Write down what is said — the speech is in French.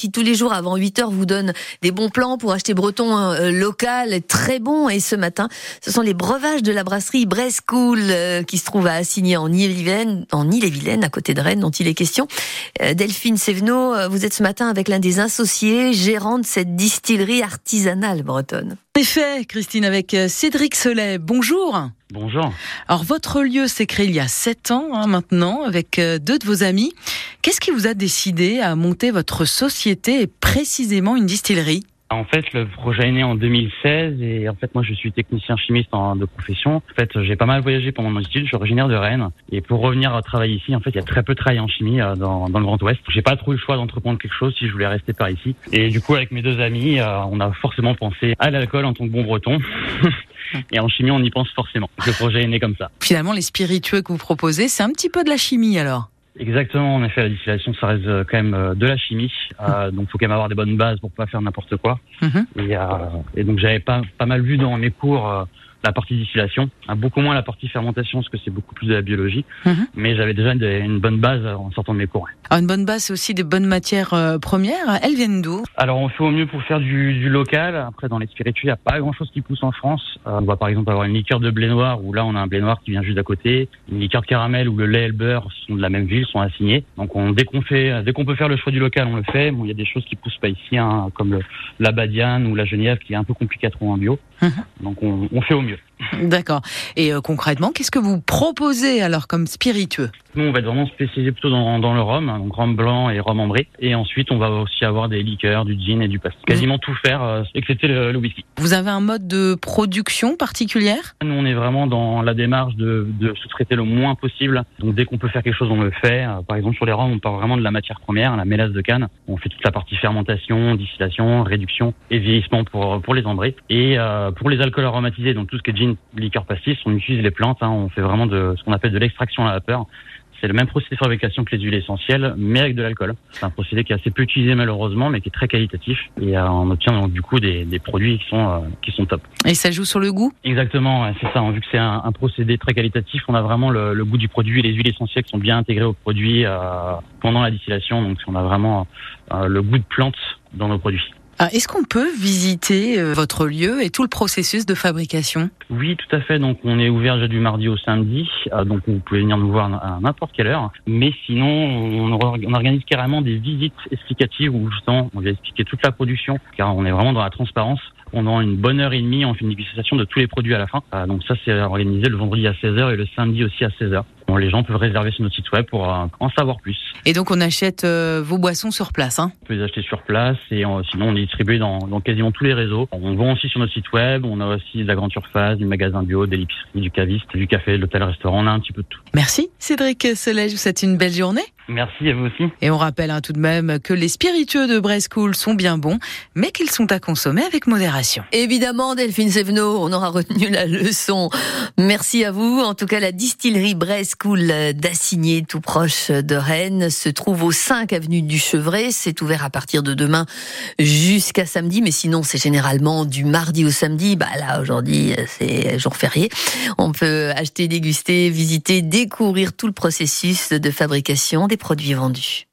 qui tous les jours avant 8 heures vous donne des bons plans pour acheter breton euh, local, très bon. Et ce matin, ce sont les breuvages de la brasserie Brescool euh, qui se trouve à Assigné en Ille-et-Vilaine, en Ille-et-Vilaine, à côté de Rennes, dont il est question. Euh, Delphine Sévenot, vous êtes ce matin avec l'un des associés, gérant de cette distillerie artisanale bretonne. En effet, Christine, avec Cédric Solet. Bonjour. Bonjour. Alors, votre lieu s'est créé il y a sept ans hein, maintenant, avec deux de vos amis. Qu'est-ce qui vous a décidé à monter votre société et précisément une distillerie? En fait, le projet est né en 2016 et en fait, moi, je suis technicien chimiste en, de profession. En fait, j'ai pas mal voyagé pendant mon étude. Je suis originaire de Rennes et pour revenir travailler ici, en fait, il y a très peu de travail en chimie euh, dans, dans, le Grand Ouest. J'ai pas trop eu le choix d'entreprendre quelque chose si je voulais rester par ici. Et du coup, avec mes deux amis, euh, on a forcément pensé à l'alcool en tant que bon breton. et en chimie, on y pense forcément. Le projet est né comme ça. Finalement, les spiritueux que vous proposez, c'est un petit peu de la chimie alors Exactement, en effet, la distillation, ça reste euh, quand même euh, de la chimie, euh, donc faut quand même avoir des bonnes bases pour pas faire n'importe quoi. Et, euh, et, donc j'avais pas pas mal vu dans mes cours la partie distillation, hein, beaucoup moins la partie fermentation parce que c'est beaucoup plus de la biologie. Mhm. Mais j'avais déjà une, bonne base en sortant de mes cours. Ah, une bonne base, c'est aussi des bonnes matières euh, premières. Elles viennent d'où? Alors on fait au mieux pour faire du, du local. Après dans les spiritueux, il n'y a pas grand chose qui pousse en France. Euh, on va par exemple avoir une liqueur de blé noir où là on a un blé noir qui vient juste d'à côté, une liqueur de caramel où le lait et le beurre sont de la même ville, sont assignés. Donc on, dès qu'on fait, dès qu'on peut faire le choix du local, on le fait. Bon, il y a des choses qui poussent pas ici, hein, comme le, la badiane ou la genièvre qui est un peu compliqué à trouver en bio. Donc on, on fait au mieux. D'accord. Et euh, concrètement, qu'est-ce que vous proposez alors comme spiritueux? Nous, on va être vraiment spécialisé plutôt dans, dans le rhum, donc rhum blanc et rhum ambré. Et ensuite, on va aussi avoir des liqueurs, du gin et du pastis. Quasiment tout faire, euh, excepté le, le, whisky. Vous avez un mode de production particulière? Nous, on est vraiment dans la démarche de, de sous-traiter le moins possible. Donc, dès qu'on peut faire quelque chose, on le fait. Euh, par exemple, sur les rhums, on part vraiment de la matière première, la mélasse de canne. On fait toute la partie fermentation, distillation, réduction et vieillissement pour, pour les ambrés. Et euh, pour les alcools aromatisés, donc tout ce qui est gin, liqueur pastis, on utilise les plantes. Hein, on fait vraiment de ce qu'on appelle de l'extraction à la vapeur. C'est le même procédé de fabrication que les huiles essentielles, mais avec de l'alcool. C'est un procédé qui est assez peu utilisé malheureusement, mais qui est très qualitatif. Et euh, on obtient donc du coup des, des produits qui sont euh, qui sont top. Et ça joue sur le goût? Exactement, c'est ça. Vu que c'est un, un, procédé très qualitatif, on a vraiment le, le, goût du produit et les huiles essentielles qui sont bien intégrées au produit euh, pendant la distillation. Donc on a vraiment le goût de plante dans nos produits. Ah, est-ce qu'on peut visiter euh, votre lieu et tout le processus de fabrication? Oui, tout à fait. Donc, on est ouvert du mardi au samedi. Euh, donc, vous pouvez venir nous voir à n'importe quelle heure. Mais sinon, on organise carrément des visites explicatives où justement, on va expliquer toute la production, car on est vraiment dans la transparence. Pendant une bonne heure et demie, on fait une dégustation de tous les produits à la fin. Euh, donc ça, c'est organisé le vendredi à 16h et le samedi aussi à 16h. Bon, les gens peuvent réserver sur notre site web pour euh, en savoir plus. Et donc on achète euh, vos boissons sur place hein On peut les acheter sur place et euh, sinon on est distribué dans, dans, quasiment tous les réseaux. On vend aussi sur notre site web, on a aussi de la grande surface, du magasin bio, de l'épicerie, du caviste, du café, de l'hôtel-restaurant, on a un petit peu de tout. Merci Cédric Soleil, je vous souhaite une belle journée. Merci à vous aussi. Et on rappelle hein, tout de même que les spiritueux de Brescool sont bien bons, mais qu'ils sont à consommer avec modération. Évidemment, Delphine Seveno, on aura retenu la leçon. Merci à vous. En tout cas, la distillerie Brescool d'Assigné, tout proche de Rennes, se trouve au 5 avenue du Chevret. C'est ouvert à partir de demain jusqu'à samedi, mais sinon c'est généralement du mardi au samedi. Bah là, aujourd'hui, c'est jour férié. On peut acheter, déguster, visiter, découvrir tout le processus de fabrication des produits vendus.